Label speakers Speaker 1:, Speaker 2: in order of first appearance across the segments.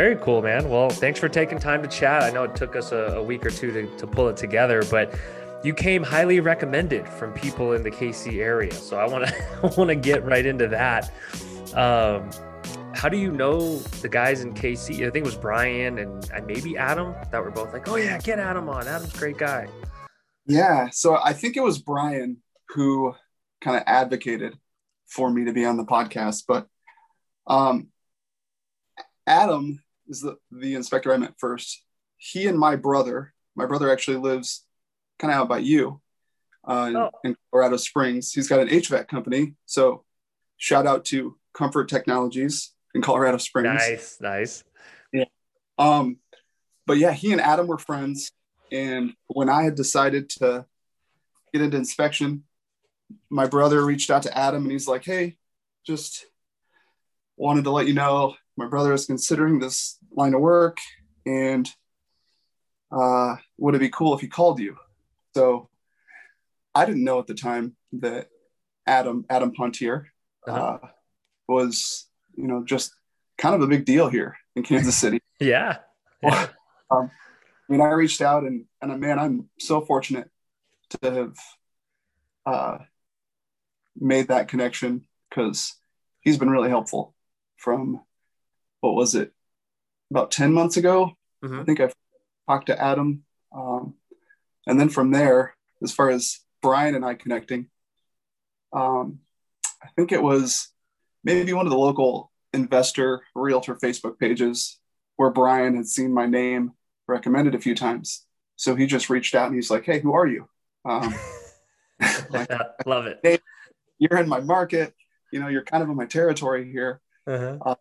Speaker 1: very cool, man. Well, thanks for taking time to chat. I know it took us a, a week or two to, to pull it together, but you came highly recommended from people in the KC area. So I want to want to get right into that. Um, how do you know the guys in KC? I think it was Brian and, maybe Adam that were both like, "Oh yeah, get Adam on. Adam's great guy."
Speaker 2: Yeah, so I think it was Brian who kind of advocated for me to be on the podcast, but um, Adam is the, the inspector I met first. He and my brother, my brother actually lives kind of out by you uh, oh. in Colorado Springs. He's got an HVAC company. So shout out to Comfort Technologies in Colorado Springs.
Speaker 1: Nice, nice.
Speaker 2: Yeah. Um, but yeah, he and Adam were friends. And when I had decided to get into inspection, my brother reached out to Adam and he's like, Hey, just wanted to let you know my brother is considering this line of work and uh, would it be cool if he called you? So I didn't know at the time that Adam, Adam Pontier, uh-huh. uh, was, you know, just kind of a big deal here in Kansas City.
Speaker 1: yeah.
Speaker 2: yeah. um, I mean, I reached out and, and man, I'm so fortunate to have uh, made that connection because he's been really helpful from what was it about 10 months ago mm-hmm. i think i've talked to adam um, and then from there as far as brian and i connecting um, i think it was maybe one of the local investor realtor facebook pages where brian had seen my name recommended a few times. So he just reached out and he's like hey who are you? Um,
Speaker 1: like, love it.
Speaker 2: Hey, you're in my market. You know you're kind of in my territory here. Uh-huh. uh,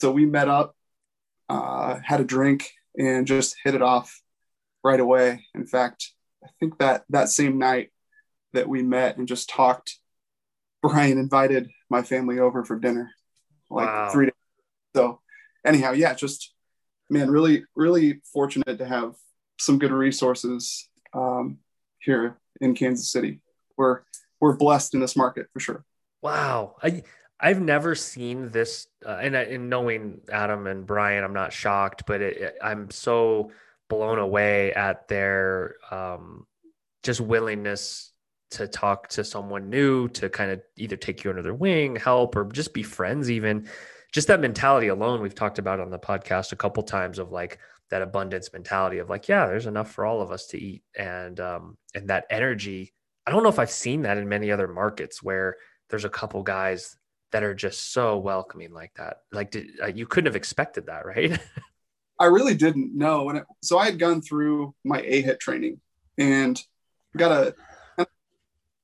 Speaker 2: so we met up, uh, had a drink, and just hit it off right away. In fact, I think that that same night that we met and just talked, Brian invited my family over for dinner, like wow. three days. So, anyhow, yeah, just man, really, really fortunate to have some good resources um, here in Kansas City. We're we're blessed in this market for sure.
Speaker 1: Wow, I I've never seen this, uh, and in knowing Adam and Brian, I'm not shocked, but it, it, I'm so blown away at their um, just willingness to talk to someone new, to kind of either take you under their wing, help, or just be friends. Even just that mentality alone, we've talked about on the podcast a couple times of like that abundance mentality of like, yeah, there's enough for all of us to eat, and um, and that energy. I don't know if I've seen that in many other markets where there's a couple guys that are just so welcoming like that. Like did, uh, you couldn't have expected that, right?
Speaker 2: I really didn't know. When it, so I had gone through my AHIT training and got a,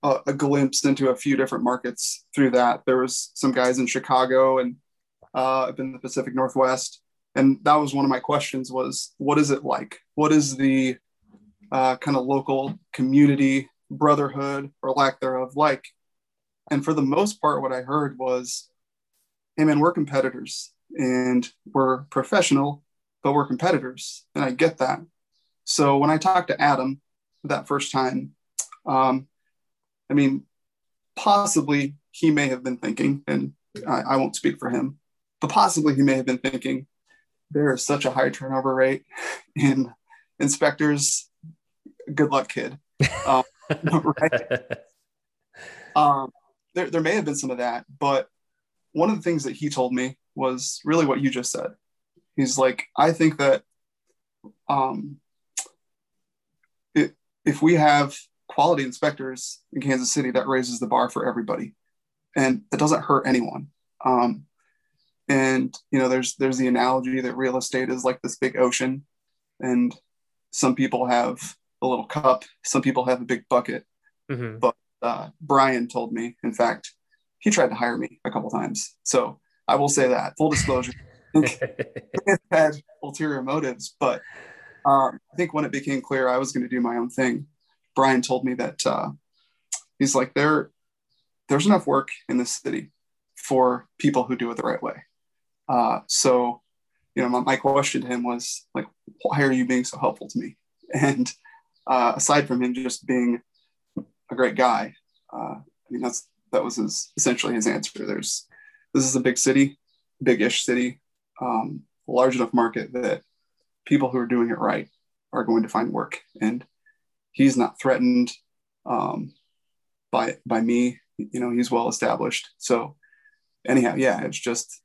Speaker 2: a, a glimpse into a few different markets through that. There was some guys in Chicago and uh, up in the Pacific Northwest, and that was one of my questions: was what is it like? What is the uh, kind of local community brotherhood or lack thereof like and for the most part, what I heard was, hey man, we're competitors and we're professional, but we're competitors. And I get that. So when I talked to Adam that first time, um, I mean, possibly he may have been thinking, and I, I won't speak for him, but possibly he may have been thinking, there is such a high turnover rate in inspectors. Good luck, kid. Um, right? Um, there, there may have been some of that, but one of the things that he told me was really what you just said. He's like, I think that um, it, if we have quality inspectors in Kansas City, that raises the bar for everybody, and it doesn't hurt anyone. Um, and you know, there's there's the analogy that real estate is like this big ocean, and some people have a little cup, some people have a big bucket, mm-hmm. but uh, Brian told me. In fact, he tried to hire me a couple times. So I will say that full disclosure, had ulterior motives, but um, I think when it became clear I was going to do my own thing, Brian told me that uh, he's like there, there's enough work in this city for people who do it the right way. Uh, so, you know, my, my, question to him was like, why are you being so helpful to me? And uh, aside from him just being a great guy. Uh, I mean, that's that was his essentially his answer. There's this is a big city, big-ish city, um, large enough market that people who are doing it right are going to find work. And he's not threatened um, by by me. You know, he's well established. So anyhow, yeah, it's just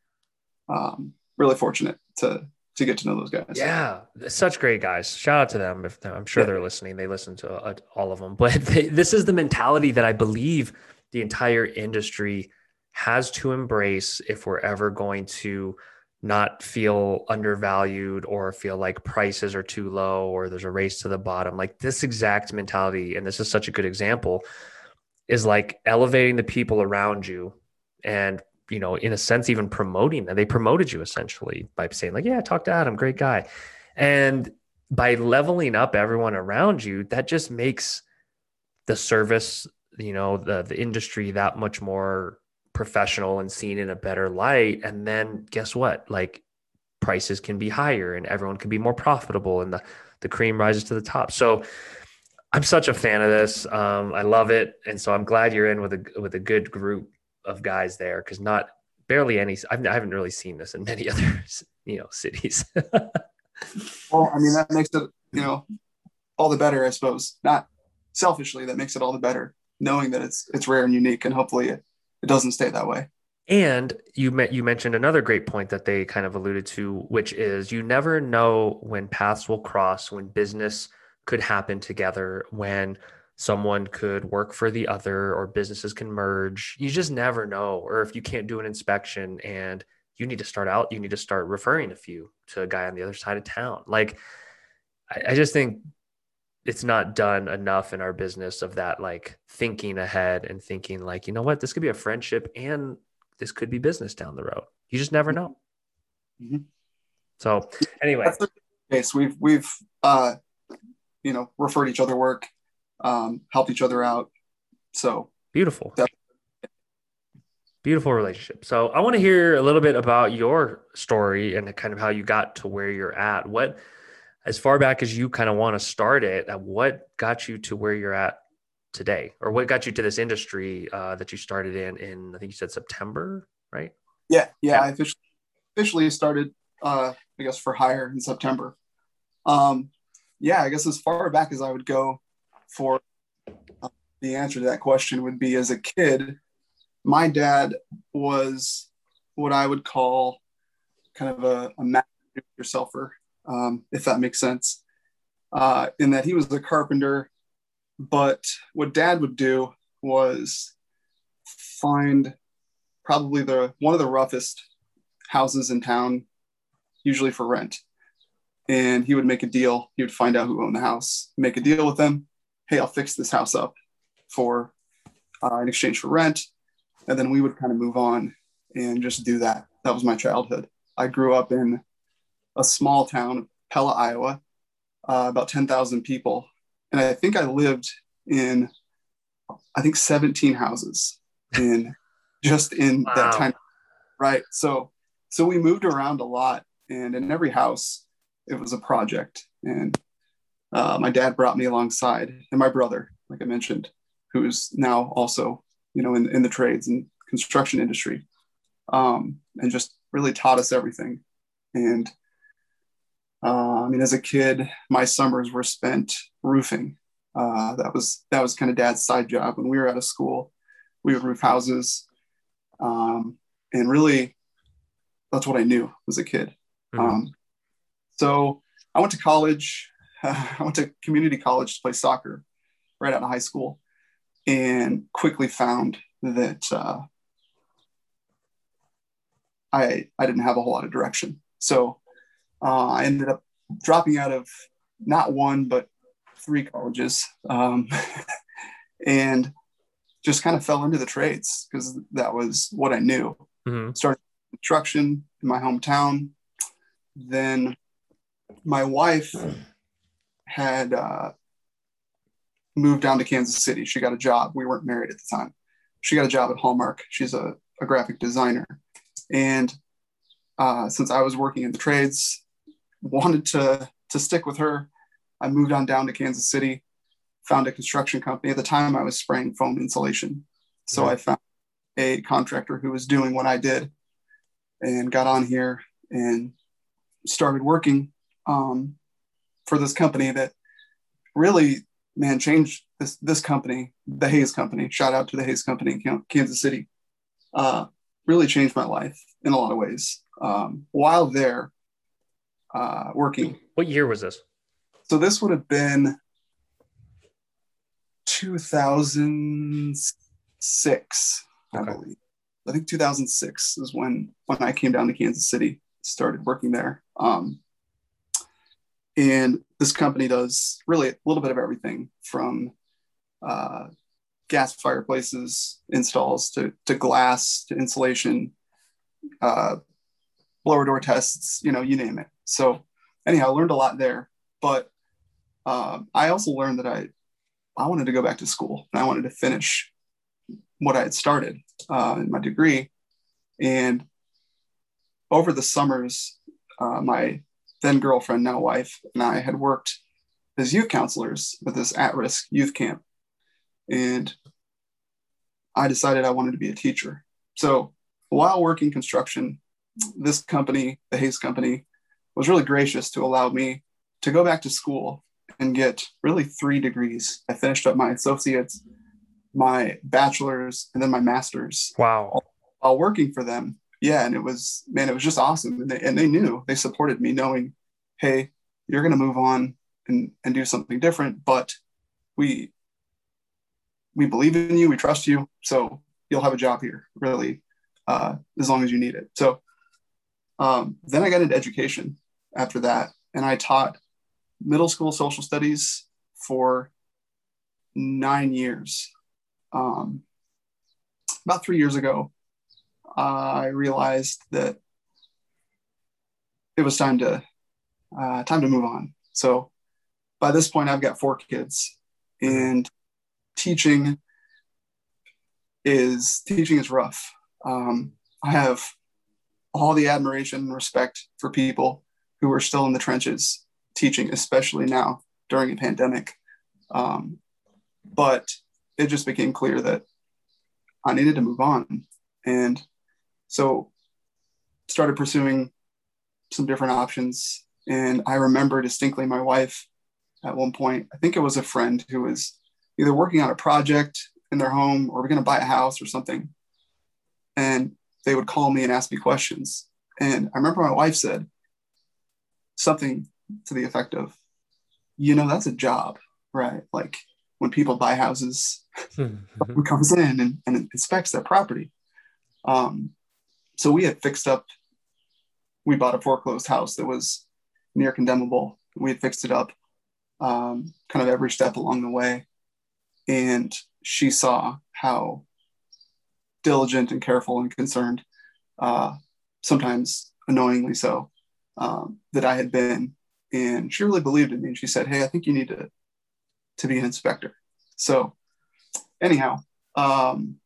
Speaker 2: um, really fortunate to to get to know those guys.
Speaker 1: Yeah, such great guys. Shout out to them. If I'm sure yeah. they're listening, they listen to uh, all of them. But they, this is the mentality that I believe the entire industry has to embrace if we're ever going to not feel undervalued or feel like prices are too low or there's a race to the bottom. Like this exact mentality, and this is such a good example, is like elevating the people around you and you know, in a sense, even promoting them. They promoted you essentially by saying, like, yeah, talk to Adam, great guy. And by leveling up everyone around you, that just makes the service, you know, the the industry that much more professional and seen in a better light. And then guess what? Like prices can be higher and everyone can be more profitable and the the cream rises to the top. So I'm such a fan of this. Um, I love it, and so I'm glad you're in with a with a good group of guys there because not barely any. I've, I haven't really seen this in many other you know cities.
Speaker 2: well, I mean that makes it you know all the better, I suppose. Not selfishly, that makes it all the better, knowing that it's it's rare and unique, and hopefully it, it doesn't stay that way.
Speaker 1: And you met, you mentioned another great point that they kind of alluded to, which is you never know when paths will cross, when business could happen together, when someone could work for the other or businesses can merge. You just never know. Or if you can't do an inspection and you need to start out, you need to start referring a few to a guy on the other side of town. Like, I, I just think it's not done enough in our business of that, like thinking ahead and thinking, like, you know what, this could be a friendship and this could be business down the road. You just never know. Mm-hmm. So, anyway, that's the
Speaker 2: case. We've, we've, uh, you know, referred each other work um, helped each other out. So
Speaker 1: beautiful. Beautiful relationship. So I want to hear a little bit about your story and kind of how you got to where you're at. What, as far back as you kind of want to start it, uh, what got you to where you're at today, or what got you to this industry uh, that you started in? In I think you said September, right?
Speaker 2: Yeah, yeah. I officially, officially started, uh, I guess, for hire in September. Um, yeah, I guess as far back as I would go, for uh, the answer to that question would be as a kid, my dad was what I would call kind of a, a master yourselfer, um, if that makes sense, uh, in that he was a carpenter. But what dad would do was find probably the one of the roughest houses in town, usually for rent. And he would make a deal. He would find out who owned the house, make a deal with them, hey, I'll fix this house up for uh, in exchange for rent. And then we would kind of move on and just do that. That was my childhood. I grew up in a small town, Pella, Iowa, uh, about 10,000 people. And I think I lived in, I think 17 houses in just in wow. that time. Right. So, so we moved around a lot and in every house, it was a project. And uh, my dad brought me alongside, and my brother, like I mentioned, who's now also, you know, in, in the trades and construction industry, um, and just really taught us everything. And uh, I mean, as a kid, my summers were spent roofing. Uh, that was that was kind of dad's side job. When we were out of school, we would roof houses, um, and really, that's what I knew as a kid. Mm-hmm. Um, so I went to college. Uh, I went to community college to play soccer right out of high school and quickly found that uh, I, I didn't have a whole lot of direction. So uh, I ended up dropping out of not one, but three colleges um, and just kind of fell into the trades because that was what I knew. Mm-hmm. Started construction in my hometown. Then my wife had uh, moved down to Kansas City. She got a job. We weren't married at the time. She got a job at Hallmark. She's a, a graphic designer. And uh, since I was working in the trades, wanted to, to stick with her. I moved on down to Kansas City, found a construction company. At the time, I was spraying foam insulation. So mm-hmm. I found a contractor who was doing what I did and got on here and started working um, for this company that really, man, changed this this company, the Hayes Company. Shout out to the Hayes Company in Kansas City. Uh, really changed my life in a lot of ways. Um, while there, uh, working.
Speaker 1: What year was this?
Speaker 2: So this would have been 2006, okay. I believe. I think 2006 is when when I came down to Kansas City, started working there. Um, and this company does really a little bit of everything from uh, gas fireplaces installs to, to glass to insulation, uh, blower door tests, you know, you name it. So anyhow, I learned a lot there. But uh, I also learned that I I wanted to go back to school and I wanted to finish what I had started uh, in my degree. And over the summers, uh, my then girlfriend, now wife, and I had worked as youth counselors at this at risk youth camp. And I decided I wanted to be a teacher. So while working construction, this company, the Hayes Company, was really gracious to allow me to go back to school and get really three degrees. I finished up my associates, my bachelor's, and then my master's.
Speaker 1: Wow.
Speaker 2: While working for them. Yeah. And it was, man, it was just awesome. And they, and they knew, they supported me knowing, hey, you're going to move on and, and do something different, but we, we believe in you, we trust you. So you'll have a job here, really, uh, as long as you need it. So um, then I got into education after that, and I taught middle school social studies for nine years. Um, about three years ago, I realized that it was time to uh, time to move on. So by this point, I've got four kids, and teaching is teaching is rough. Um, I have all the admiration and respect for people who are still in the trenches teaching, especially now during a pandemic. Um, but it just became clear that I needed to move on. And so started pursuing some different options. And I remember distinctly my wife at one point, I think it was a friend who was either working on a project in their home or we're going to buy a house or something. And they would call me and ask me questions. And I remember my wife said something to the effect of, you know, that's a job, right? Like when people buy houses, who comes in and, and, inspects their property. Um, so we had fixed up, we bought a foreclosed house that was near condemnable. We had fixed it up um, kind of every step along the way. And she saw how diligent and careful and concerned, uh, sometimes annoyingly so, um, that I had been and she really believed in me. And she said, "Hey, I think you need to to be an inspector." So, anyhow, um,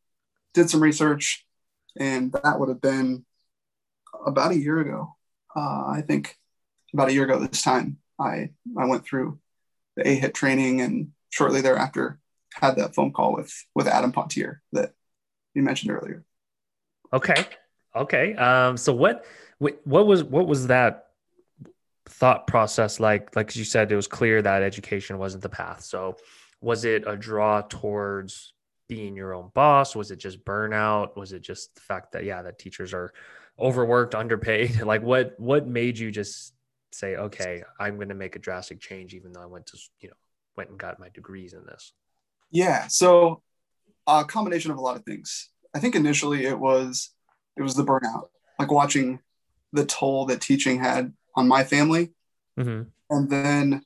Speaker 2: did some research, and that would have been about a year ago. Uh, I think about a year ago this time, I I went through the AHIT training, and shortly thereafter had that phone call with with Adam Pontier that you mentioned earlier.
Speaker 1: Okay, okay. Um, so what what was what was that thought process like like you said it was clear that education wasn't the path so was it a draw towards being your own boss? Was it just burnout? Was it just the fact that yeah that teachers are overworked underpaid? Like what what made you just say okay i'm going to make a drastic change even though i went to you know went and got my degrees in this?
Speaker 2: Yeah so a combination of a lot of things. I think initially it was it was the burnout like watching the toll that teaching had on my family. Mm-hmm. And then,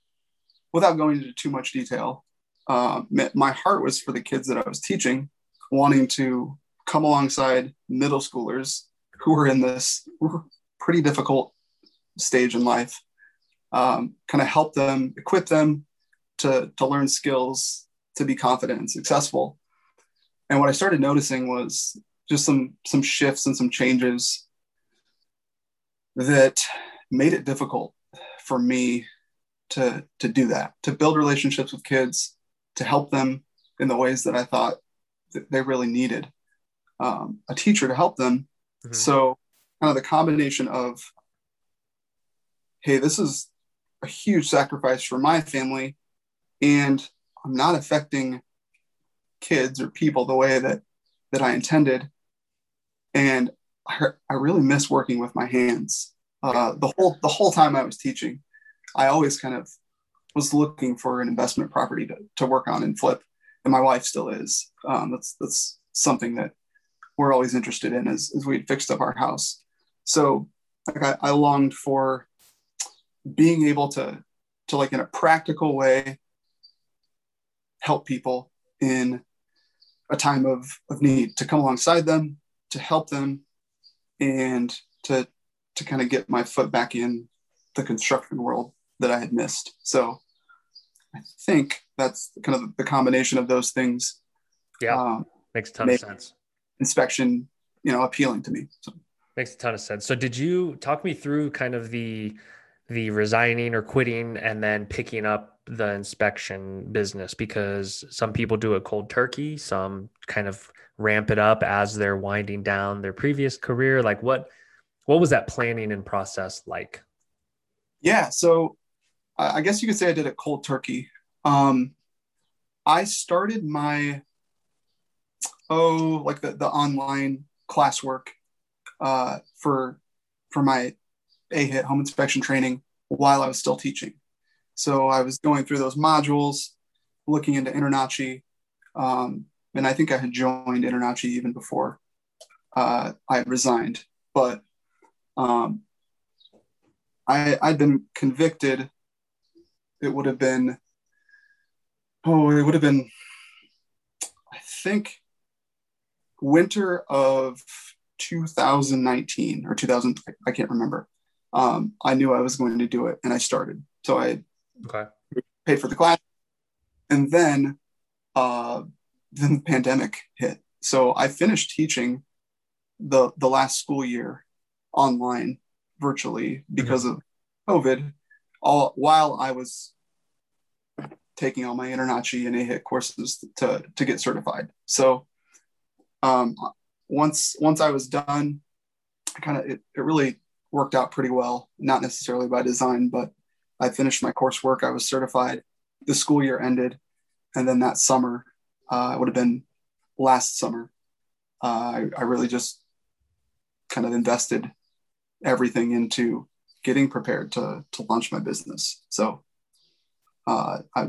Speaker 2: without going into too much detail, uh, my heart was for the kids that I was teaching, wanting to come alongside middle schoolers who were in this pretty difficult stage in life, um, kind of help them, equip them to, to learn skills, to be confident and successful. And what I started noticing was just some some shifts and some changes that made it difficult for me to to do that to build relationships with kids to help them in the ways that i thought that they really needed um, a teacher to help them mm-hmm. so kind of the combination of hey, this is a huge sacrifice for my family, and I'm not affecting kids or people the way that that I intended. And I, I really miss working with my hands. Uh, the whole the whole time I was teaching, I always kind of was looking for an investment property to, to work on and flip, and my wife still is. Um, that's that's something that we're always interested in as, as we fixed up our house. So like I, I longed for being able to to like in a practical way help people in a time of, of need to come alongside them to help them and to to kind of get my foot back in the construction world that i had missed so i think that's kind of the combination of those things.
Speaker 1: Yeah. Um, makes a ton of sense.
Speaker 2: inspection you know appealing to me so.
Speaker 1: Makes a ton of sense. So did you talk me through kind of the the resigning or quitting and then picking up the inspection business because some people do it cold turkey some kind of ramp it up as they're winding down their previous career. Like what what was that planning and process like?
Speaker 2: Yeah so i guess you could say i did it cold turkey um i started my oh like the, the online classwork uh for for my AHIT home inspection training while I was still teaching. So I was going through those modules, looking into InterNACHI, um, and I think I had joined InterNACHI even before uh, I resigned. But um, I, I'd been convicted. It would have been, oh, it would have been, I think, winter of 2019 or 2000, I can't remember um, I knew I was going to do it and I started. So I okay. paid for the class. And then, uh, then the pandemic hit. So I finished teaching the, the last school year online virtually because mm-hmm. of COVID all while I was taking all my InterNACHI and AHIT courses to, to get certified. So um, once, once I was done, I kind of, it, it really worked out pretty well, not necessarily by design, but I finished my coursework. I was certified. The school year ended. And then that summer, uh, it would have been last summer, uh, I, I really just kind of invested everything into getting prepared to, to launch my business. So uh, I,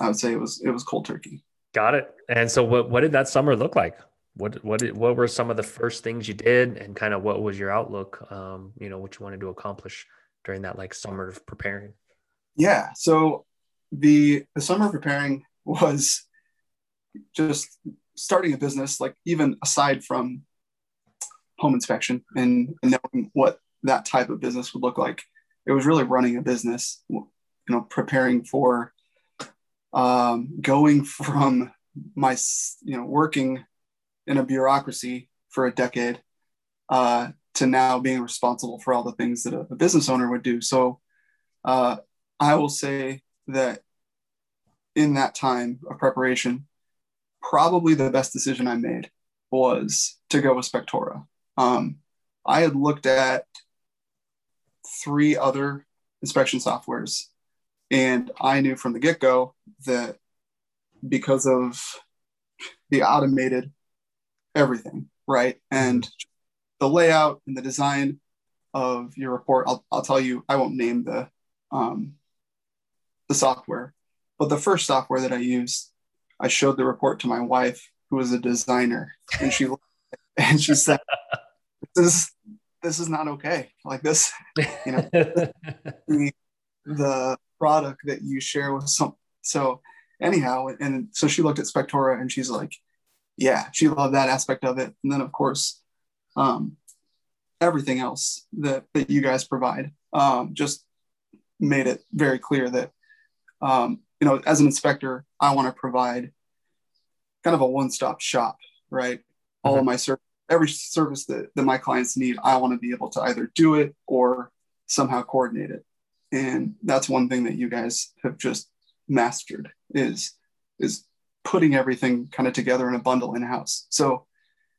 Speaker 2: I would say it was, it was cold turkey.
Speaker 1: Got it. And so what, what did that summer look like? what what did, what were some of the first things you did and kind of what was your outlook um you know what you wanted to accomplish during that like summer of preparing
Speaker 2: yeah so the the summer of preparing was just starting a business like even aside from home inspection and, and knowing what that type of business would look like it was really running a business you know preparing for um, going from my you know working in a bureaucracy for a decade uh, to now being responsible for all the things that a, a business owner would do. So uh, I will say that in that time of preparation, probably the best decision I made was to go with Spectora. Um, I had looked at three other inspection softwares, and I knew from the get go that because of the automated everything, right? And the layout and the design of your report, I'll, I'll tell you, I won't name the um, the software, but the first software that I used, I showed the report to my wife, who was a designer, and she and she said, "This is this is not okay. Like this, you know, the, product that you share with some." So anyhow, and so she looked at Spectora and she's like, yeah, she loved that aspect of it. And then of course, um, everything else that that you guys provide um, just made it very clear that um, you know as an inspector, I want to provide kind of a one-stop shop, right? Mm-hmm. All of mm-hmm. my service, every service that, that my clients need, I want to be able to either do it or somehow coordinate it. And that's one thing that you guys have just mastered is is putting everything kind of together in a bundle in house. So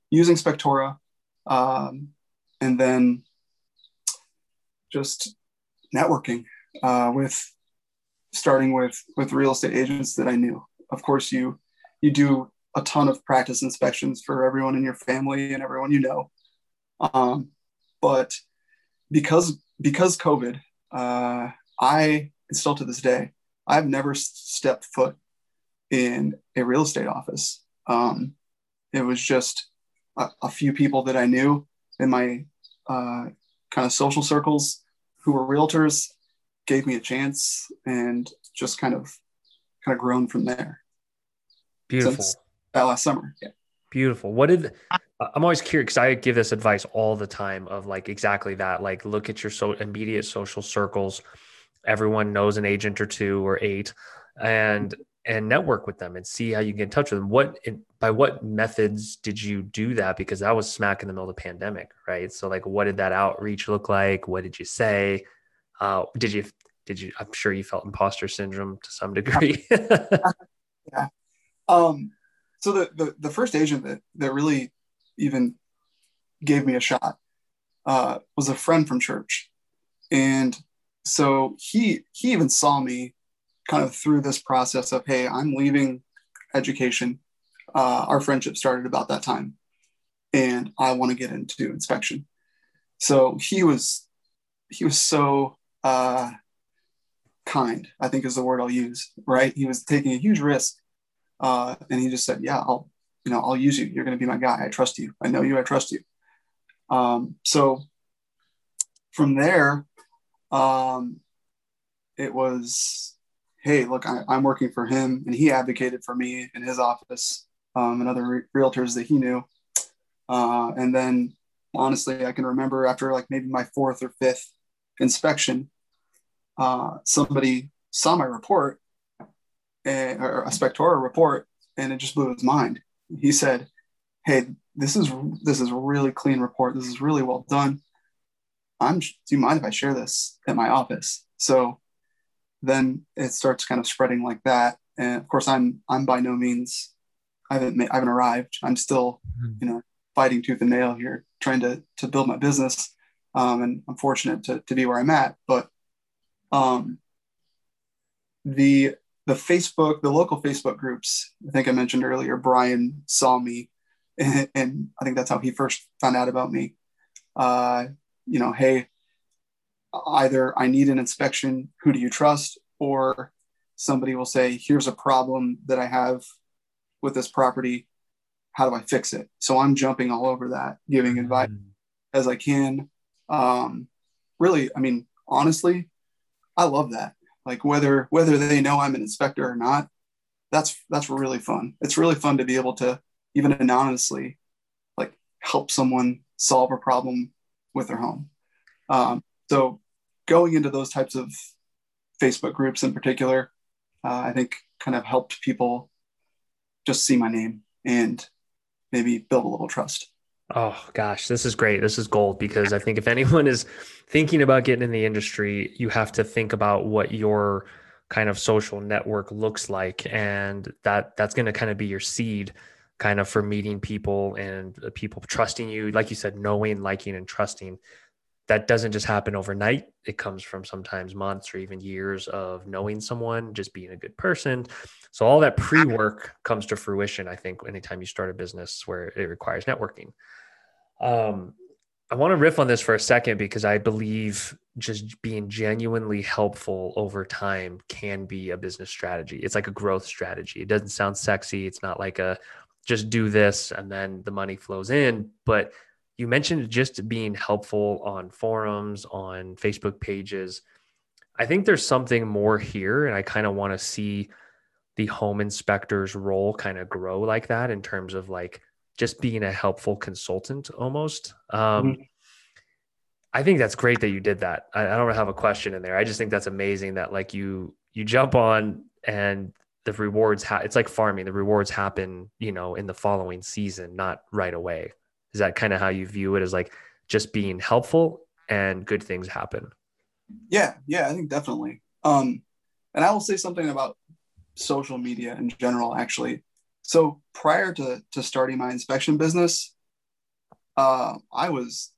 Speaker 2: using Spectora, um, and then just networking uh, with starting with with real estate agents that I knew. Of course, you you do a ton of practice inspections for everyone in your family and everyone you know. Um, but because because COVID, uh, I still to this day, I've never stepped foot in a real estate office. Um, it was just a, a, few people that I knew in my uh, kind of social circles who were realtors gave me a chance and just kind of kind of grown from there.
Speaker 1: Beautiful.
Speaker 2: that last summer. Yeah.
Speaker 1: Beautiful. What did I'm always curious because I give this advice all the time of like exactly that. Like look at your so immediate social circles. Everyone knows an agent or two or eight, and and network with them and see how you get in touch with them. What by what methods did you do that? Because that was smack in the middle of the pandemic, right? So like, what did that outreach look like? What did you say? Uh, did you did you? I'm sure you felt imposter syndrome to some degree.
Speaker 2: yeah. Um, so the, the, the first agent that, that really even gave me a shot uh, was a friend from church. And so he, he even saw me kind of through this process of, Hey, I'm leaving education. Uh, our friendship started about that time and I want to get into inspection. So he was, he was so, uh, kind, I think is the word I'll use, right? He was taking a huge risk uh, and he just said, "Yeah, I'll, you know, I'll use you. You're going to be my guy. I trust you. I know you. I trust you." Um, so from there, um, it was, "Hey, look, I, am working for him," and he advocated for me in his office um, and other re- realtors that he knew. Uh, and then, honestly, I can remember after like maybe my fourth or fifth inspection, uh, somebody saw my report a, or a Spectora report, and it just blew his mind. He said, "Hey, this is this is a really clean report. This is really well done. I'm. Do you mind if I share this at my office?" So then it starts kind of spreading like that. And of course, I'm I'm by no means I haven't I haven't arrived. I'm still mm-hmm. you know fighting tooth and nail here, trying to to build my business. Um, and I'm fortunate to to be where I'm at. But um, the the Facebook, the local Facebook groups, I think I mentioned earlier, Brian saw me and, and I think that's how he first found out about me. Uh, you know, hey, either I need an inspection, who do you trust? Or somebody will say, here's a problem that I have with this property. How do I fix it? So I'm jumping all over that, giving mm-hmm. advice as I can. Um, really, I mean, honestly, I love that like whether whether they know i'm an inspector or not that's that's really fun. It's really fun to be able to even anonymously like help someone solve a problem with their home. Um, so going into those types of facebook groups in particular uh, i think kind of helped people just see my name and maybe build a little trust
Speaker 1: Oh gosh, this is great. This is gold because I think if anyone is thinking about getting in the industry, you have to think about what your kind of social network looks like and that that's going to kind of be your seed kind of for meeting people and uh, people trusting you like you said knowing liking and trusting that doesn't just happen overnight it comes from sometimes months or even years of knowing someone just being a good person so all that pre-work comes to fruition i think anytime you start a business where it requires networking um, I want to riff on this for a second because I believe just being genuinely helpful over time can be a business strategy. It's like a growth strategy. It doesn't sound sexy. It's not like a just do this and then the money flows in. But you mentioned just being helpful on forums, on Facebook pages. I think there's something more here. And I kind of want to see the home inspector's role kind of grow like that in terms of like just being a helpful consultant almost. Um, mm-hmm. I think that's great that you did that. I, I don't have a question in there. I just think that's amazing that like you you jump on and the rewards ha- it's like farming the rewards happen you know in the following season not right away is that kind of how you view it as like just being helpful and good things happen
Speaker 2: yeah yeah i think definitely um and i will say something about social media in general actually so prior to, to starting my inspection business, uh, I was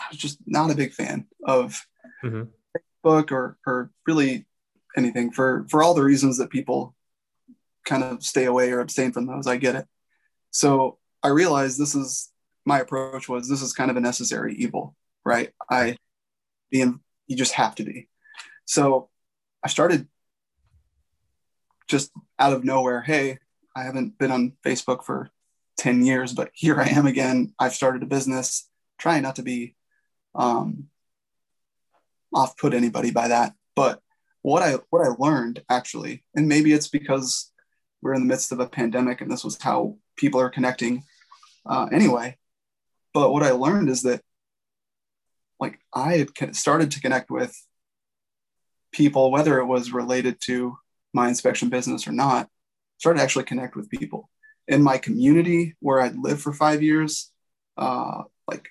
Speaker 2: I was just not a big fan of mm-hmm. Facebook or or really anything for for all the reasons that people kind of stay away or abstain from those. I get it. So I realized this is my approach was this is kind of a necessary evil, right? I being you just have to be. So I started just out of nowhere. Hey, I haven't been on Facebook for 10 years, but here I am again. I've started a business, trying not to be um, off put anybody by that. But what I what I learned actually, and maybe it's because we're in the midst of a pandemic and this was how people are connecting uh, anyway. But what I learned is that like I had started to connect with people, whether it was related to my inspection business or not, started to actually connect with people in my community where I'd lived for five years, uh, like,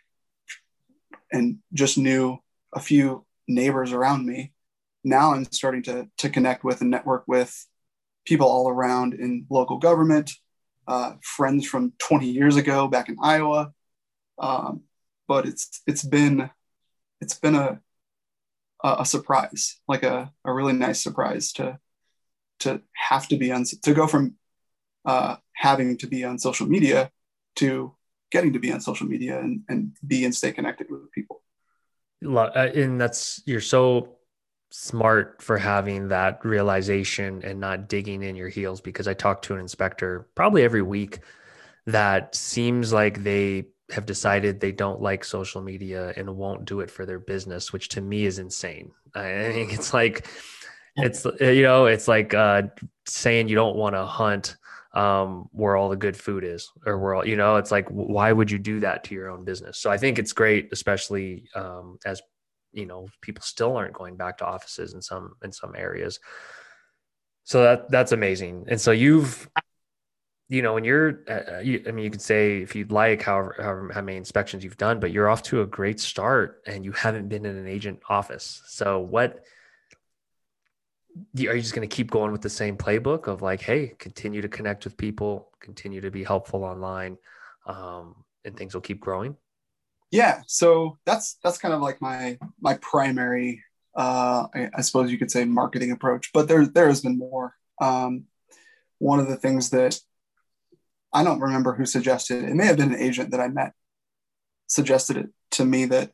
Speaker 2: and just knew a few neighbors around me. Now I'm starting to to connect with and network with people all around in local government, uh, friends from 20 years ago back in Iowa. Um, but it's it's been it's been a a surprise, like a, a really nice surprise to to have to be on to go from uh, having to be on social media to getting to be on social media and, and be and stay connected with people.
Speaker 1: Uh, and that's you're so smart for having that realization and not digging in your heels because I talk to an inspector probably every week that seems like they have decided they don't like social media and won't do it for their business, which to me is insane. I think it's like, it's, you know, it's like uh, saying you don't want to hunt um, where all the good food is or where all, you know, it's like, why would you do that to your own business? So I think it's great, especially um, as you know people still aren't going back to offices in some in some areas so that that's amazing and so you've you know when you're uh, uh, you, i mean you could say if you'd like however, however how many inspections you've done but you're off to a great start and you haven't been in an agent office. So what are you just going to keep going with the same playbook of like hey continue to connect with people continue to be helpful online um, and things will keep growing?
Speaker 2: Yeah so that's that's kind of like my my primary uh I, I, suppose you could say marketing approach but there there has been more. Um one of the things that i don't remember who suggested it may have been an agent that i met suggested it to me that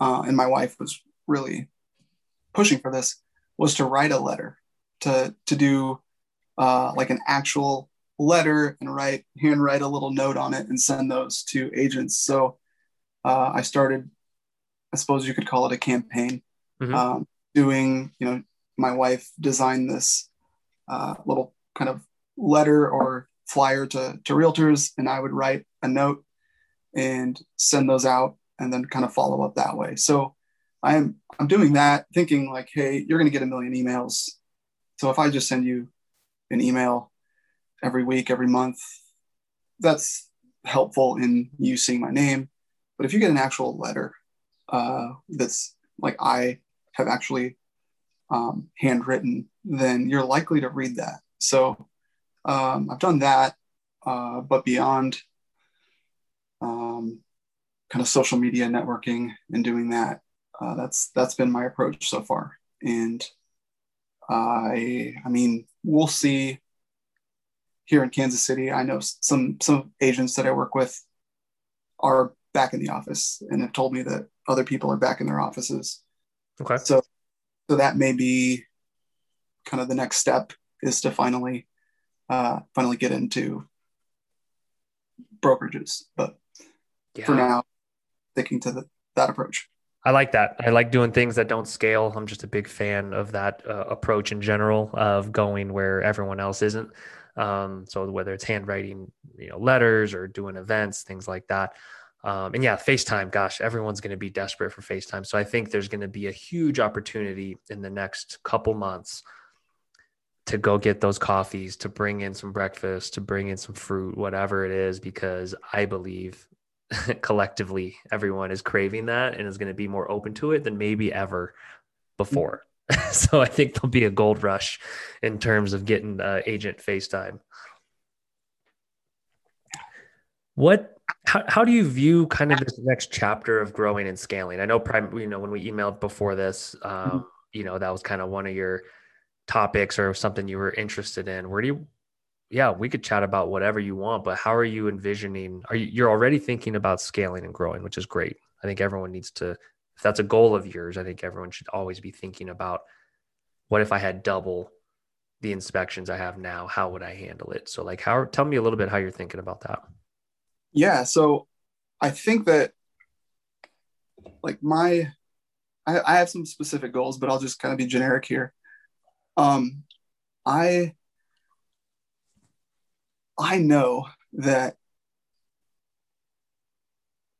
Speaker 2: uh, and my wife was really pushing for this was to write a letter to to do uh, like an actual letter and write handwrite a little note on it and send those to agents so uh, I started, I suppose you could call it a campaign, mm-hmm. um, doing, you know, my wife designed this uh, little kind of letter or flyer to, to realtors, and I would write a note and send those out and then kind of follow up that way. So I'm I'm doing that, thinking like, hey, you're going to get a million emails. So if I just send you an email every week, every month, that's helpful in you seeing my name. But if you get an actual letter uh, that's like I have actually um, handwritten, then you're likely to read that. So um, I've done that, uh, but beyond um, kind of social media networking and doing that, uh, that's that's been my approach so far. And I, I mean, we'll see here in Kansas City. I know some some agents that I work with are back in the office and have told me that other people are back in their offices.
Speaker 1: Okay.
Speaker 2: So, so that may be kind of the next step is to finally, uh, finally get into brokerages. But yeah. for now, sticking to the, that approach.
Speaker 1: I like that. I like doing things that don't scale. I'm just a big fan of that uh, approach in general of going where everyone else isn't. Um, so whether it's handwriting, you know, letters or doing events, things like that. Um, and yeah, FaceTime, gosh, everyone's going to be desperate for FaceTime. So I think there's going to be a huge opportunity in the next couple months to go get those coffees, to bring in some breakfast, to bring in some fruit, whatever it is, because I believe collectively everyone is craving that and is going to be more open to it than maybe ever before. so I think there'll be a gold rush in terms of getting uh, agent FaceTime. What how, how do you view kind of this next chapter of growing and scaling? I know prime, you know, when we emailed before this, um, mm-hmm. you know that was kind of one of your topics or something you were interested in where do you yeah we could chat about whatever you want but how are you envisioning are you you're already thinking about scaling and growing which is great. I think everyone needs to if that's a goal of yours i think everyone should always be thinking about what if i had double the inspections i have now? How would i handle it? So like how tell me a little bit how you're thinking about that.
Speaker 2: Yeah so i think that like my I, I have some specific goals but i'll just kind of be generic here um, I I know that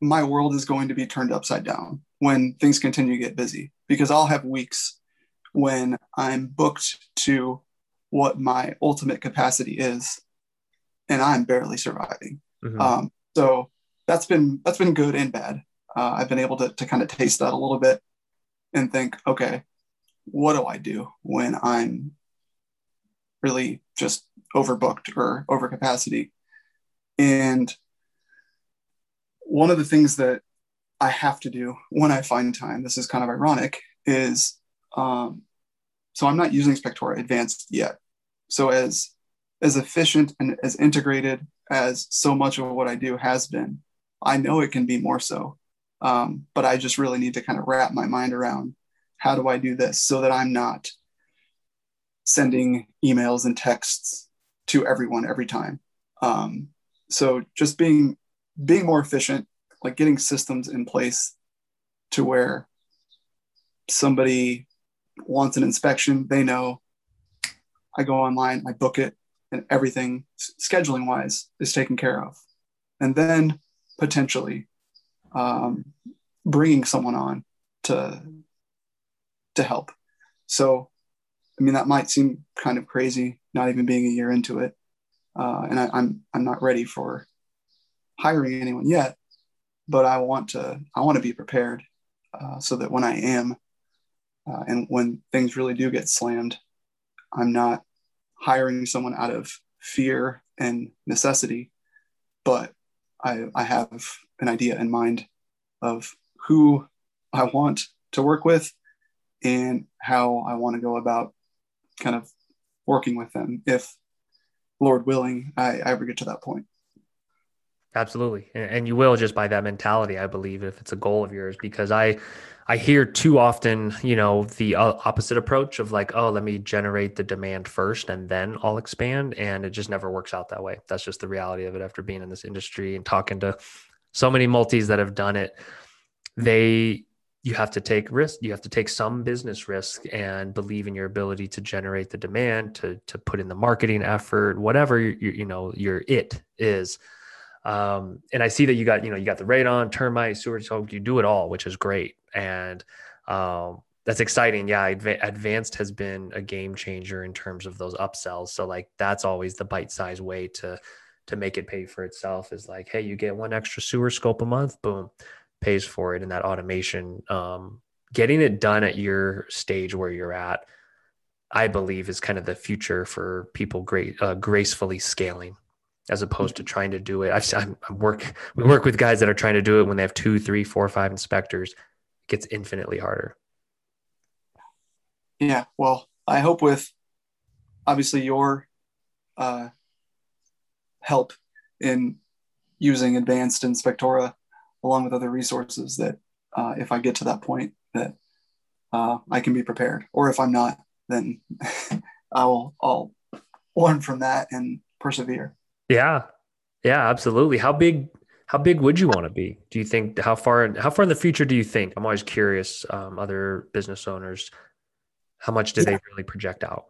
Speaker 2: my world is going to be turned upside down when things continue to get busy because I'll have weeks when I'm booked to what my ultimate capacity is and I'm barely surviving. Mm-hmm. Um, so that's been that's been good and bad. Uh, I've been able to, to kind of taste that a little bit and think, okay, what do I do when I'm really just overbooked or over capacity? And one of the things that I have to do when I find time, this is kind of ironic, is um, so I'm not using Spectora Advanced yet. So as as efficient and as integrated as so much of what I do has been, I know it can be more so. Um, but I just really need to kind of wrap my mind around how do I do this so that I'm not sending emails and texts to everyone every time. Um, so just being being more efficient, like getting systems in place to where somebody wants an inspection, they know I go online, I book it, and everything scheduling wise is taken care of. And then potentially um, bringing someone on to to help. So, I mean, that might seem kind of crazy, not even being a year into it. Uh, and I, am I'm, I'm not ready for hiring anyone yet, but I want to I want to be prepared uh, so that when I am, uh, and when things really do get slammed, I'm not hiring someone out of fear and necessity, but I, I have an idea in mind of who I want to work with and how I want to go about kind of working with them if, Lord willing, I, I ever get to that point.
Speaker 1: Absolutely. And you will just by that mentality, I believe, if it's a goal of yours, because I, I hear too often, you know, the uh, opposite approach of like, oh, let me generate the demand first and then I'll expand. And it just never works out that way. That's just the reality of it after being in this industry and talking to so many multis that have done it. They you have to take risk you have to take some business risk and believe in your ability to generate the demand to to put in the marketing effort whatever you, you know your it is. Um, and i see that you got you know you got the radon termite sewer so you do it all which is great. And um, that's exciting. Yeah advanced has been a game changer in terms of those upsells. So like that's always the bite size way to to make it pay for itself is like hey you get one extra sewer scope a month boom pays for it and that automation um, getting it done at your stage where you're at i believe is kind of the future for people great uh, gracefully scaling as opposed to trying to do it. I've, I'm, I'm work we work with guys that are trying to do it when they have two three four five inspectors it gets infinitely harder.
Speaker 2: Yeah well i hope with obviously your uh, help in using advanced inspectora along with other resources that uh, if I get to that point that uh, I can be prepared. Or if I'm not, then I'll I'll learn from that and persevere.
Speaker 1: Yeah, yeah, absolutely. How big how big would you want to be? Do you think how far how far in the future do you think? I'm always curious. Um, other business owners, how much do yeah. they really project out?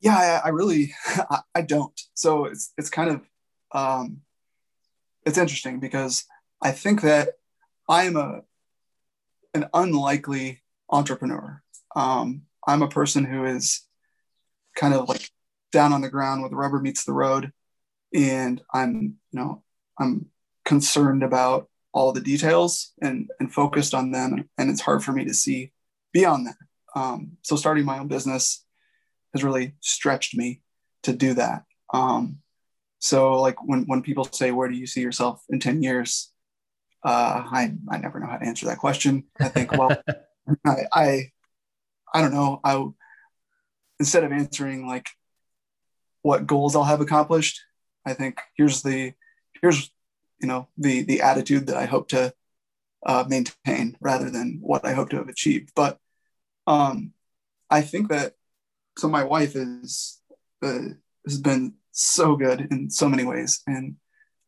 Speaker 2: Yeah, I, I really I, I, don't. So it's it's kind of um, it's interesting because I think that I am a an unlikely entrepreneur. Um, I'm a person who is kind of like down on the ground where the rubber meets the road, and I'm you know I'm concerned about all the details and and focused on them, and it's hard for me to see beyond that. Um, so starting my own business has really stretched me to do that. Um, so like when when people say, "Where do you see yourself in ten years?" Uh, I I never know how to answer that question. I think well, I, I I don't know. I instead of answering like what goals I'll have accomplished, I think here's the here's you know the the attitude that I hope to uh, maintain rather than what I hope to have achieved. But um, I think that so my wife is uh, has been so good in so many ways in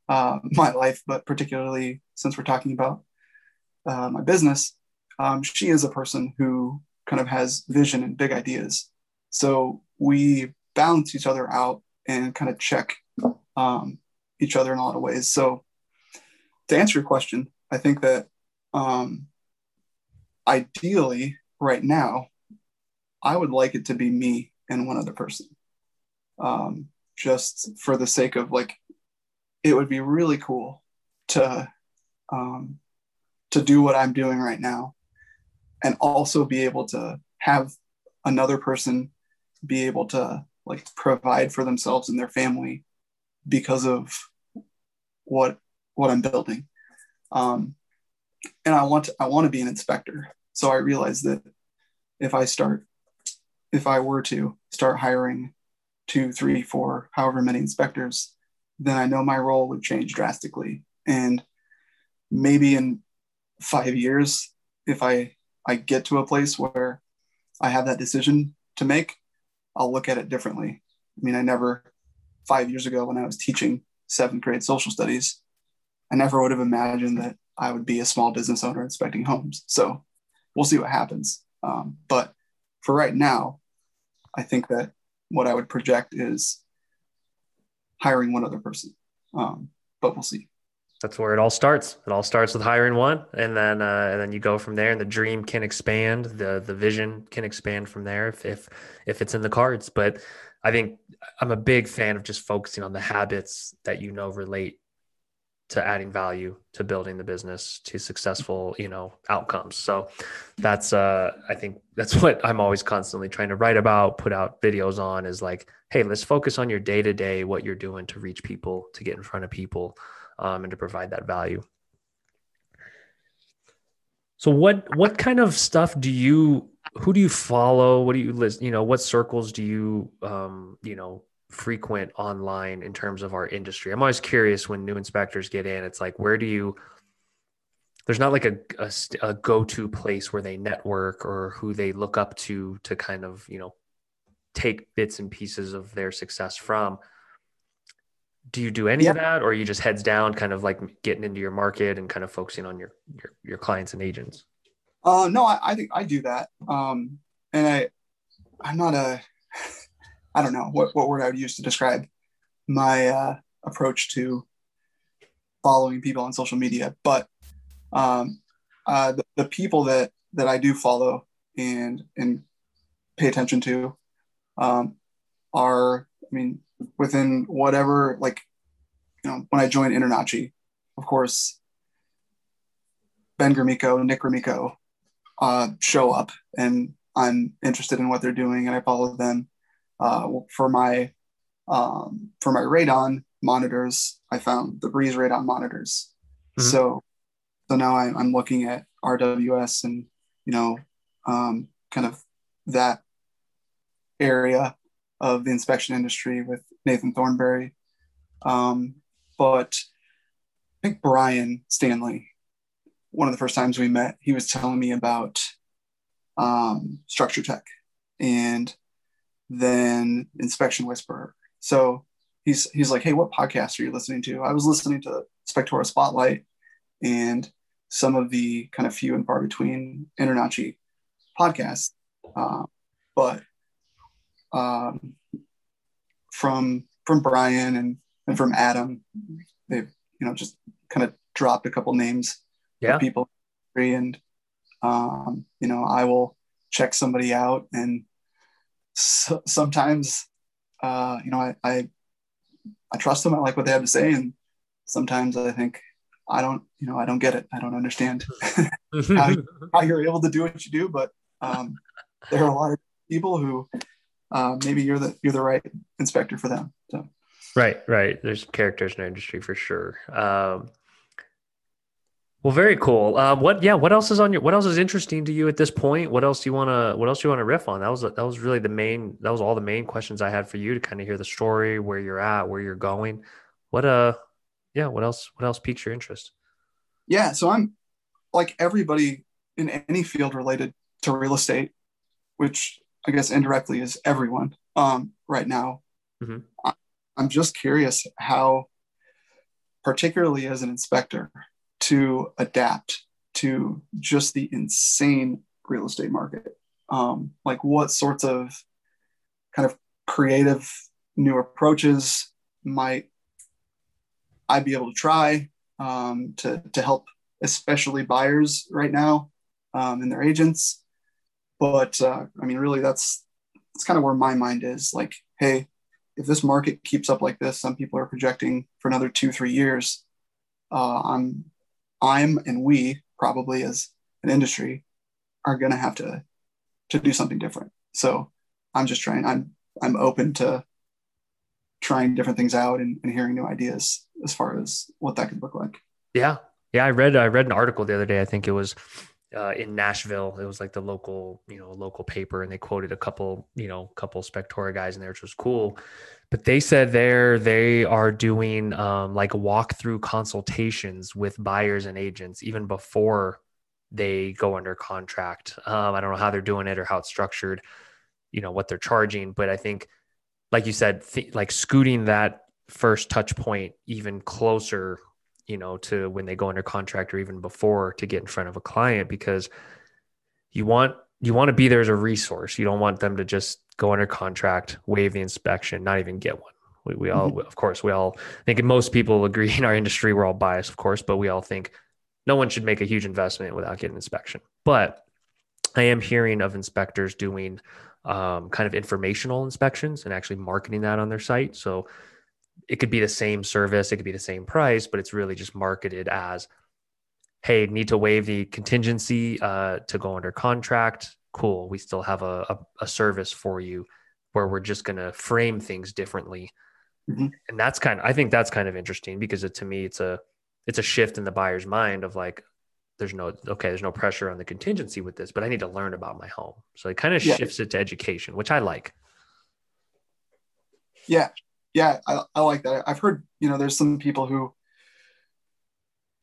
Speaker 2: uh, my life, but particularly since we're talking about uh, my business, um, she is a person who kind of has vision and big ideas. So we balance each other out and kind of check um, each other in a lot of ways. So to answer your question, I think that um, ideally, right now, I would like it to be me and one other person. Um, just for the sake of like, it would be really cool to um, to do what I'm doing right now, and also be able to have another person be able to like provide for themselves and their family because of what what I'm building. Um, and I want to, I want to be an inspector. So I realized that if I start, if I were to start hiring two, three, four, however many inspectors, then I know my role would change drastically. And maybe in five years, if I I get to a place where I have that decision to make, I'll look at it differently. I mean, I never five years ago when I was teaching seventh grade social studies, I never would have imagined that I would be a small business owner inspecting homes. So we'll see what happens. Um, but for right now, I think that what I would project is hiring one other person. Um, but we'll see.
Speaker 1: That's where it all starts. It all starts with hiring one, and then uh, and then you go from there. And the dream can expand. the The vision can expand from there if if if it's in the cards. But I think I'm a big fan of just focusing on the habits that you know relate to adding value to building the business to successful you know outcomes so that's uh i think that's what i'm always constantly trying to write about put out videos on is like hey let's focus on your day to day what you're doing to reach people to get in front of people um, and to provide that value so what what kind of stuff do you who do you follow what do you list you know what circles do you um you know frequent online in terms of our industry. I'm always curious when new inspectors get in, it's like, where do you, there's not like a, a, a go-to place where they network or who they look up to, to kind of, you know, take bits and pieces of their success from. Do you do any of that or are you just heads down, kind of like getting into your market and kind of focusing on your, your, your clients and agents?
Speaker 2: Uh, no, I, I think I do that. Um, and I, I'm not a, I don't know what, what word I would use to describe my uh, approach to following people on social media. But um, uh, the, the, people that that I do follow and and pay attention to um, are, I mean, within whatever like, you know, when I joined InterNACHI, of course, Ben Gromicko, Nick Gromicko uh, show up, and I'm interested in what they're doing, and I follow them uh, for my um, for my radon monitors, I found the Breeze radon monitors. Mm-hmm. So so now I'm, I'm looking at RWS and you know um, kind of that area of the inspection industry with Nathan Thornberry. Um, but I think Brian Stanley, one of the first times we met, he was telling me about um, structure tech and then Inspection Whisperer. So he's he's like, hey, what podcast are you listening to? I was listening to Spectora Spotlight and some of the kind of few and far between InterNACHI podcasts, uh, but um, from from Brian and and from Adam, they've you know just kind of dropped a couple names
Speaker 1: yeah.
Speaker 2: of people, and um, you know I will check somebody out and so, sometimes, uh, you know, I, I, I trust them. I like what they have to say, and sometimes I think I don't, you know, I don't get it. I don't understand how, how, you're able to do what you do. But um, there are a lot of people who uh, maybe you're the you're the right inspector for them. So.
Speaker 1: Right, right. There's characters in our industry for sure. Um, Well, very cool. Um, what, yeah, what else is on your, what else is interesting to you at this point? What else do you want to, what else do you want to riff on? That was, that was really the main, that was all the main questions I had for you to kind of hear the story, where you're at, where you're going. What, uh, yeah, what else, what else piques your interest?
Speaker 2: Yeah. So I'm like everybody in any field related to real estate, which I guess indirectly is everyone um, right now. Mm-hmm. I, I'm just curious how, particularly as an inspector, to adapt to just the insane real estate market. Um, like what sorts of kind of creative new approaches might I be able to try um, to, to help, especially buyers right now um, and their agents. But uh, I mean, really, that's that's kind of where my mind is. Like, hey, if this market keeps up like this, some people are projecting for another two, three years. Uh, I'm I'm and we probably as an industry are going to have to to do something different. So I'm just trying. I'm I'm open to trying different things out and, and hearing new ideas as far as what that could look like.
Speaker 1: Yeah, yeah. I read I read an article the other day. I think it was uh, in Nashville. It was like the local, you know, local paper, and they quoted a couple, you know, couple Spectora guys in there, which was cool. But they said there they are doing um, like walkthrough consultations with buyers and agents even before they go under contract. Um, I don't know how they're doing it or how it's structured, you know, what they're charging. But I think, like you said, th- like scooting that first touch point even closer, you know, to when they go under contract or even before to get in front of a client because you want you want to be there as a resource. You don't want them to just go under contract, waive the inspection, not even get one. We, we all, mm-hmm. of course, we all I think most people agree in our industry, we're all biased, of course, but we all think no one should make a huge investment without getting inspection. But I am hearing of inspectors doing um, kind of informational inspections and actually marketing that on their site. So it could be the same service, it could be the same price, but it's really just marketed as hey, need to waive the contingency uh, to go under contract. Cool. We still have a, a, a service for you where we're just going to frame things differently. Mm-hmm. And that's kind of, I think that's kind of interesting because it, to me, it's a, it's a shift in the buyer's mind of like, there's no, okay, there's no pressure on the contingency with this, but I need to learn about my home. So it kind of yeah. shifts it to education, which I like.
Speaker 2: Yeah. Yeah. I, I like that. I've heard, you know, there's some people who,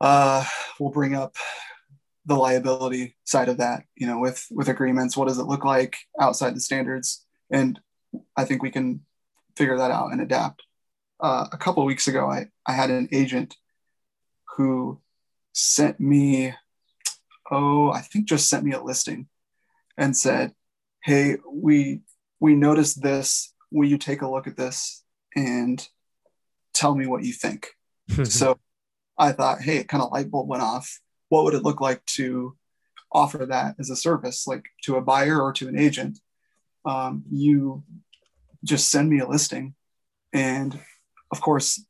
Speaker 2: uh, we'll bring up the liability side of that. You know, with with agreements, what does it look like outside the standards? And I think we can figure that out and adapt. Uh, a couple weeks ago, I I had an agent who sent me, oh, I think just sent me a listing, and said, "Hey, we we noticed this. Will you take a look at this and tell me what you think?" so I thought, hey, it kind of light bulb went off. What would it look like to offer that as a service, like to a buyer or to an agent? Um, you just send me a listing. And of course,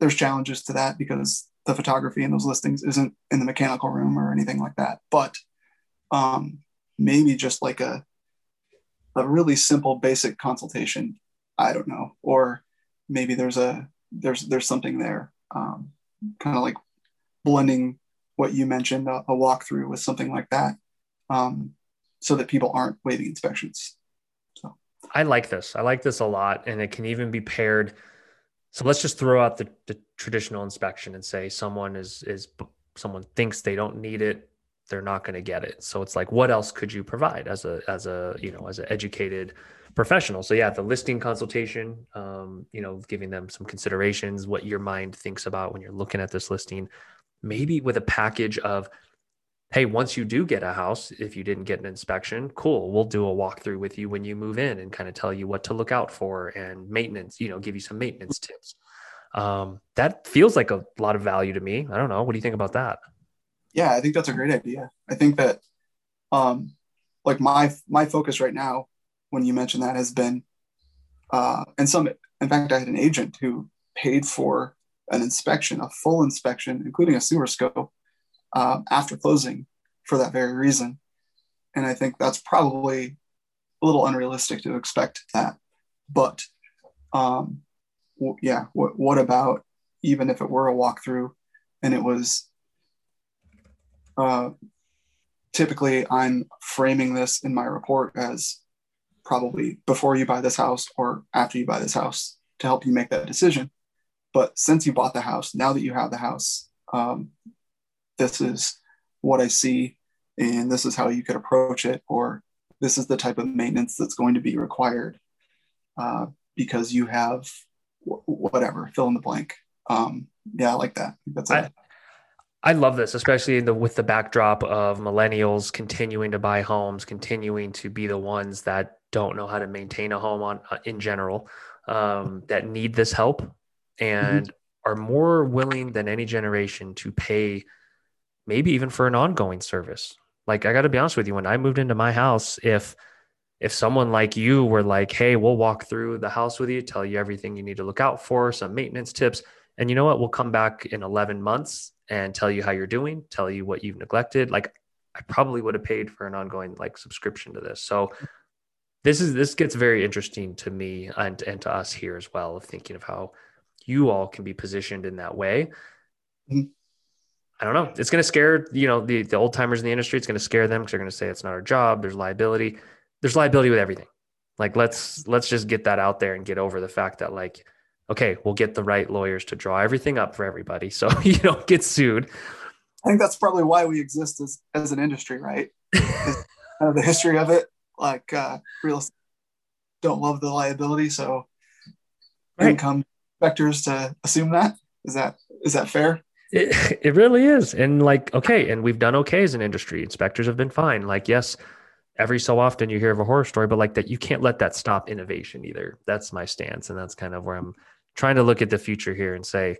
Speaker 2: there's challenges to that because the photography in those listings isn't in the mechanical room or anything like that. But um, maybe just like a, a really simple basic consultation. I don't know. Or maybe there's a there's there's something there. Um, kind of like blending what you mentioned, a, a walkthrough with something like that, um, so that people aren't waiving inspections. So
Speaker 1: I like this. I like this a lot, and it can even be paired. So let's just throw out the, the traditional inspection and say someone is is someone thinks they don't need it they're not going to get it so it's like what else could you provide as a as a you know as an educated professional. So yeah, the listing consultation, um, you know, giving them some considerations, what your mind thinks about when you're looking at this listing, maybe with a package of, hey, once you do get a house, if you didn't get an inspection, cool, we'll do a walkthrough with you when you move in and kind of tell you what to look out for and maintenance, you know, give you some maintenance tips. Um, that feels like a lot of value to me. I don't know. What do you think about that?
Speaker 2: Yeah, I think that's a great idea. I think that, um, like my my focus right now when you mentioned that has been, uh, and some, in fact, I had an agent who paid for an inspection, a full inspection, including a sewer scope, uh, after closing for that very reason. And I think that's probably a little unrealistic to expect that. But um, w- yeah, what, what about even if it were a walkthrough and it was uh, typically I'm framing this in my report as probably before you buy this house or after you buy this house to help you make that decision. But since you bought the house, now that you have the house, um, this is what I see, and this is how you could approach it, or this is the type of maintenance that's going to be required uh, because you have w- whatever, fill in the blank. Um, yeah, I like that. That's
Speaker 1: I, I love this, especially the, with the backdrop of millennials continuing to buy homes, continuing to be the ones that don't know how to maintain a home on uh, in general, um, that need this help and mm-hmm. are more willing than any generation to pay, maybe even for an ongoing service. Like I got to be honest with you, when I moved into my house, if if someone like you were like, "Hey, we'll walk through the house with you, tell you everything you need to look out for, some maintenance tips," and you know what, we'll come back in 11 months and tell you how you're doing, tell you what you've neglected. Like I probably would have paid for an ongoing like subscription to this. So this is this gets very interesting to me and and to us here as well of thinking of how you all can be positioned in that way. Mm-hmm. I don't know. It's going to scare you know the the old timers in the industry. It's going to scare them because they're going to say it's not our job. There's liability. There's liability with everything. Like let's let's just get that out there and get over the fact that like okay, we'll get the right lawyers to draw everything up for everybody so you don't get sued.
Speaker 2: I think that's probably why we exist as, as an industry, right? kind of the history of it, like uh, real estate don't love the liability, so right. income inspectors to assume that. Is that is that fair?
Speaker 1: It, it really is. And like, okay, and we've done okay as an industry. Inspectors have been fine. Like, yes, every so often you hear of a horror story, but like that you can't let that stop innovation either. That's my stance. And that's kind of where I'm trying to look at the future here and say,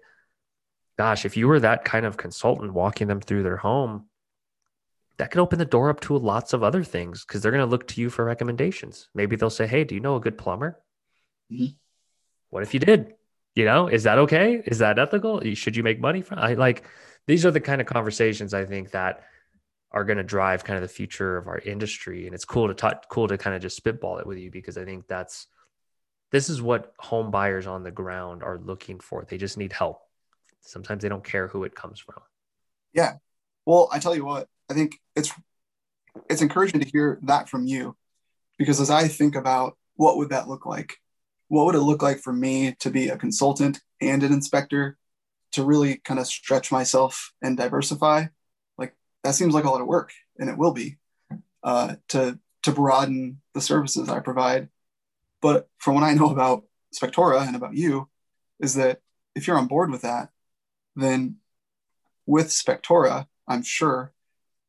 Speaker 1: gosh, if you were that kind of consultant walking them through their home, that could open the door up to lots of other things because they're going to look to you for recommendations. Maybe they'll say, Hey, do you know a good plumber? Mm-hmm. What if you did? You know, is that okay? Is that ethical? Should you make money from? I like these are the kind of conversations I think that are going to drive kind of the future of our industry. And it's cool to talk, cool to kind of just spitball it with you because I think that's this is what home buyers on the ground are looking for. They just need help. Sometimes they don't care who it comes from.
Speaker 2: Yeah. Well, I tell you what, I think it's it's encouraging to hear that from you because as I think about what would that look like? What would it look like for me to be a consultant and an inspector to really kind of stretch myself and diversify? Like that seems like a lot of work and it will be uh, to to broaden the services I provide but from what I know about Spectora and about you, is that if you're on board with that, then with Spectora, I'm sure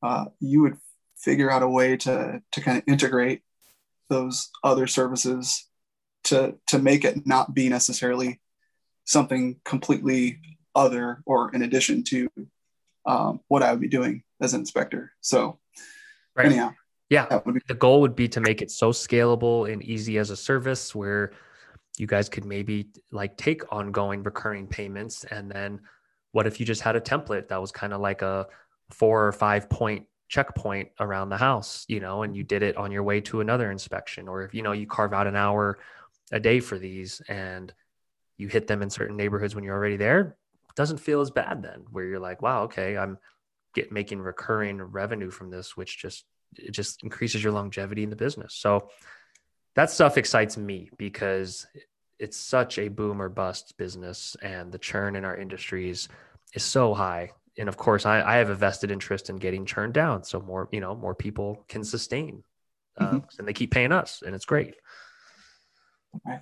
Speaker 2: uh, you would figure out a way to to kind of integrate those other services to to make it not be necessarily something completely other or in addition to um, what I would be doing as an inspector. So,
Speaker 1: right. anyhow, yeah. Be- the goal would be to make it so scalable and easy as a service where you guys could maybe like take ongoing recurring payments. And then what if you just had a template that was kind of like a four or five point checkpoint around the house, you know, and you did it on your way to another inspection, or if you know you carve out an hour a day for these and you hit them in certain neighborhoods when you're already there, doesn't feel as bad then, where you're like, wow, okay, I'm get making recurring revenue from this, which just it just increases your longevity in the business. So that stuff excites me because it's such a boom or bust business and the churn in our industries is so high. And of course, I, I have a vested interest in getting churned down. So more, you know, more people can sustain uh, mm-hmm. and they keep paying us and it's great. Okay.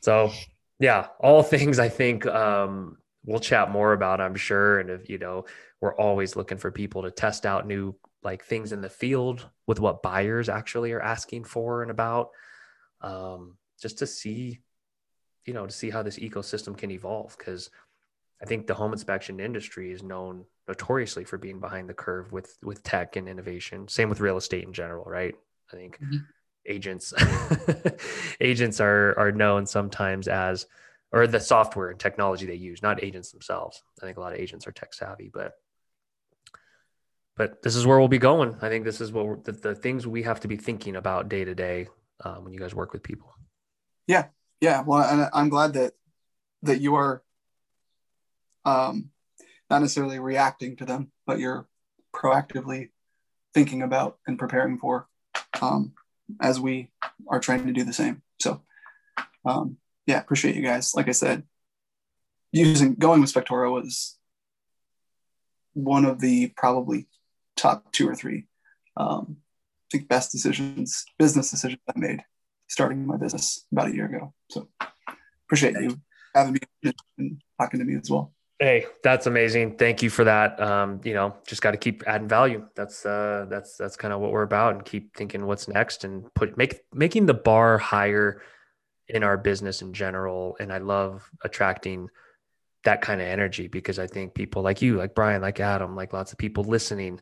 Speaker 1: So yeah, all things I think um, we'll chat more about, I'm sure. And if, you know, we're always looking for people to test out new like things in the field with what buyers actually are asking for and about um, just to see you know to see how this ecosystem can evolve because i think the home inspection industry is known notoriously for being behind the curve with with tech and innovation same with real estate in general right i think mm-hmm. agents agents are are known sometimes as or the software and technology they use not agents themselves i think a lot of agents are tech savvy but but this is where we'll be going. I think this is what the, the, things we have to be thinking about day to day um, when you guys work with people.
Speaker 2: Yeah, yeah. Well, and I'm glad that that you are um, not necessarily reacting to them, but you're proactively thinking about and preparing for um, as we are trying to do the same. So, um, yeah, appreciate you guys. Like I said, using going with Spectora was one of the probably top two or three, um, I think, best decisions, business decisions I made starting my business about a year ago. So, appreciate you having me and talking to me as well.
Speaker 1: Hey, that's amazing. Thank you for that. Um, you know, just got to keep adding value. That's uh, that's that's kind of what we're about, and keep thinking what's next, and put make making the bar higher in our business in general. And I love attracting that kind of energy because I think people like you, like Brian, like Adam, like lots of people listening,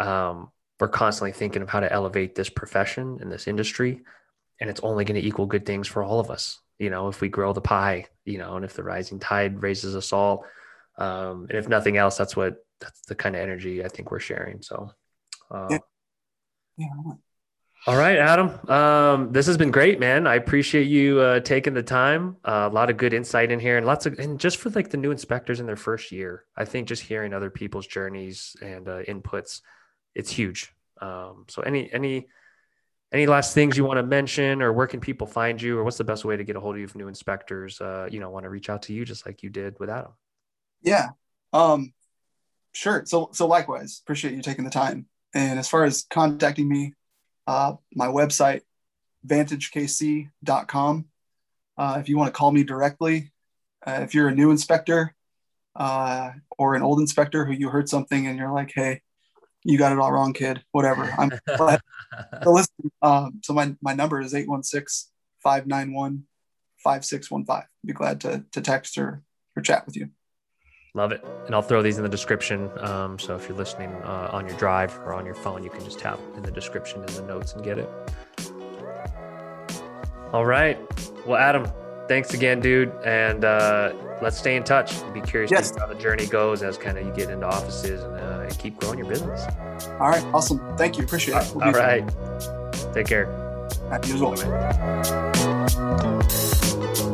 Speaker 1: um, we're constantly thinking of how to elevate this profession and this industry, and it's only going to equal good things for all of us you know, if we grow the pie, you know, and if the rising tide raises us all. Um, and if nothing else, that's what that's the kind of energy I think we're sharing. So, uh, yeah. yeah. All right, Adam. Um, this has been great, man. I appreciate you uh, taking the time. Uh, a lot of good insight in here, and lots of, and just for like the new inspectors in their first year, I think just hearing other people's journeys and uh, inputs, it's huge. Um, so, any any any last things you want to mention or where can people find you or what's the best way to get a hold of you if new inspectors uh, you know want to reach out to you just like you did with adam?
Speaker 2: Yeah um sure. So so likewise appreciate you taking the time. And as far as contacting me uh my website vantagekc.com uh, if you want to call me directly uh, if you're a new inspector uh, or an old inspector who you heard something and you're like hey you got it all wrong, kid. Whatever. I'm glad to listen. Um, so my, my number is 816 591 5615. Be glad to, to text or, or chat with you.
Speaker 1: Love it. And I'll throw these in the description. Um, so if you're listening uh, on your drive or on your phone, you can just tap in the description in the notes and get it. All right. Well, Adam, thanks again, dude. And uh, let's stay in touch. Be curious yes. to how the journey goes as kind of you get into offices and, uh, keep growing your business.
Speaker 2: All right. Awesome. Thank you. Appreciate it.
Speaker 1: We'll All right. Take care.
Speaker 2: You as well.